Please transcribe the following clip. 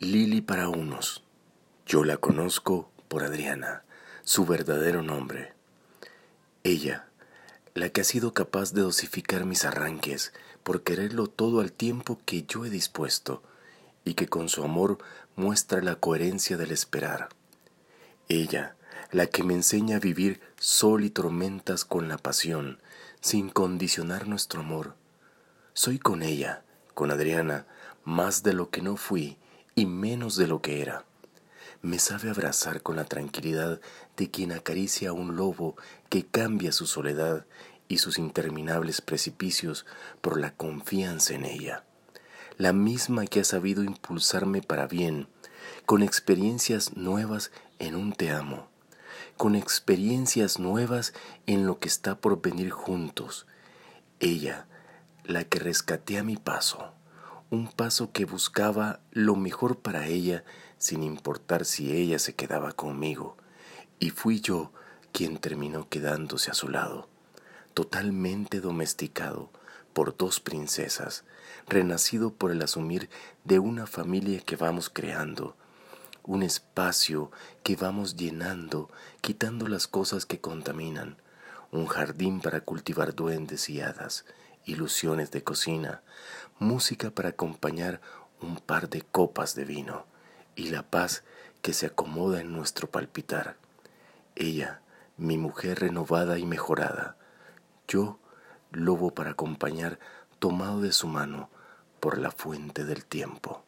Lili para unos. Yo la conozco por Adriana, su verdadero nombre. Ella, la que ha sido capaz de dosificar mis arranques por quererlo todo al tiempo que yo he dispuesto y que con su amor muestra la coherencia del esperar. Ella, la que me enseña a vivir sol y tormentas con la pasión, sin condicionar nuestro amor. Soy con ella, con Adriana, más de lo que no fui y menos de lo que era. Me sabe abrazar con la tranquilidad de quien acaricia a un lobo que cambia su soledad y sus interminables precipicios por la confianza en ella. La misma que ha sabido impulsarme para bien, con experiencias nuevas en un te amo, con experiencias nuevas en lo que está por venir juntos. Ella, la que rescaté a mi paso un paso que buscaba lo mejor para ella sin importar si ella se quedaba conmigo, y fui yo quien terminó quedándose a su lado, totalmente domesticado por dos princesas, renacido por el asumir de una familia que vamos creando, un espacio que vamos llenando, quitando las cosas que contaminan, un jardín para cultivar duendes y hadas, ilusiones de cocina, música para acompañar un par de copas de vino y la paz que se acomoda en nuestro palpitar. Ella, mi mujer renovada y mejorada, yo, lobo para acompañar, tomado de su mano por la fuente del tiempo.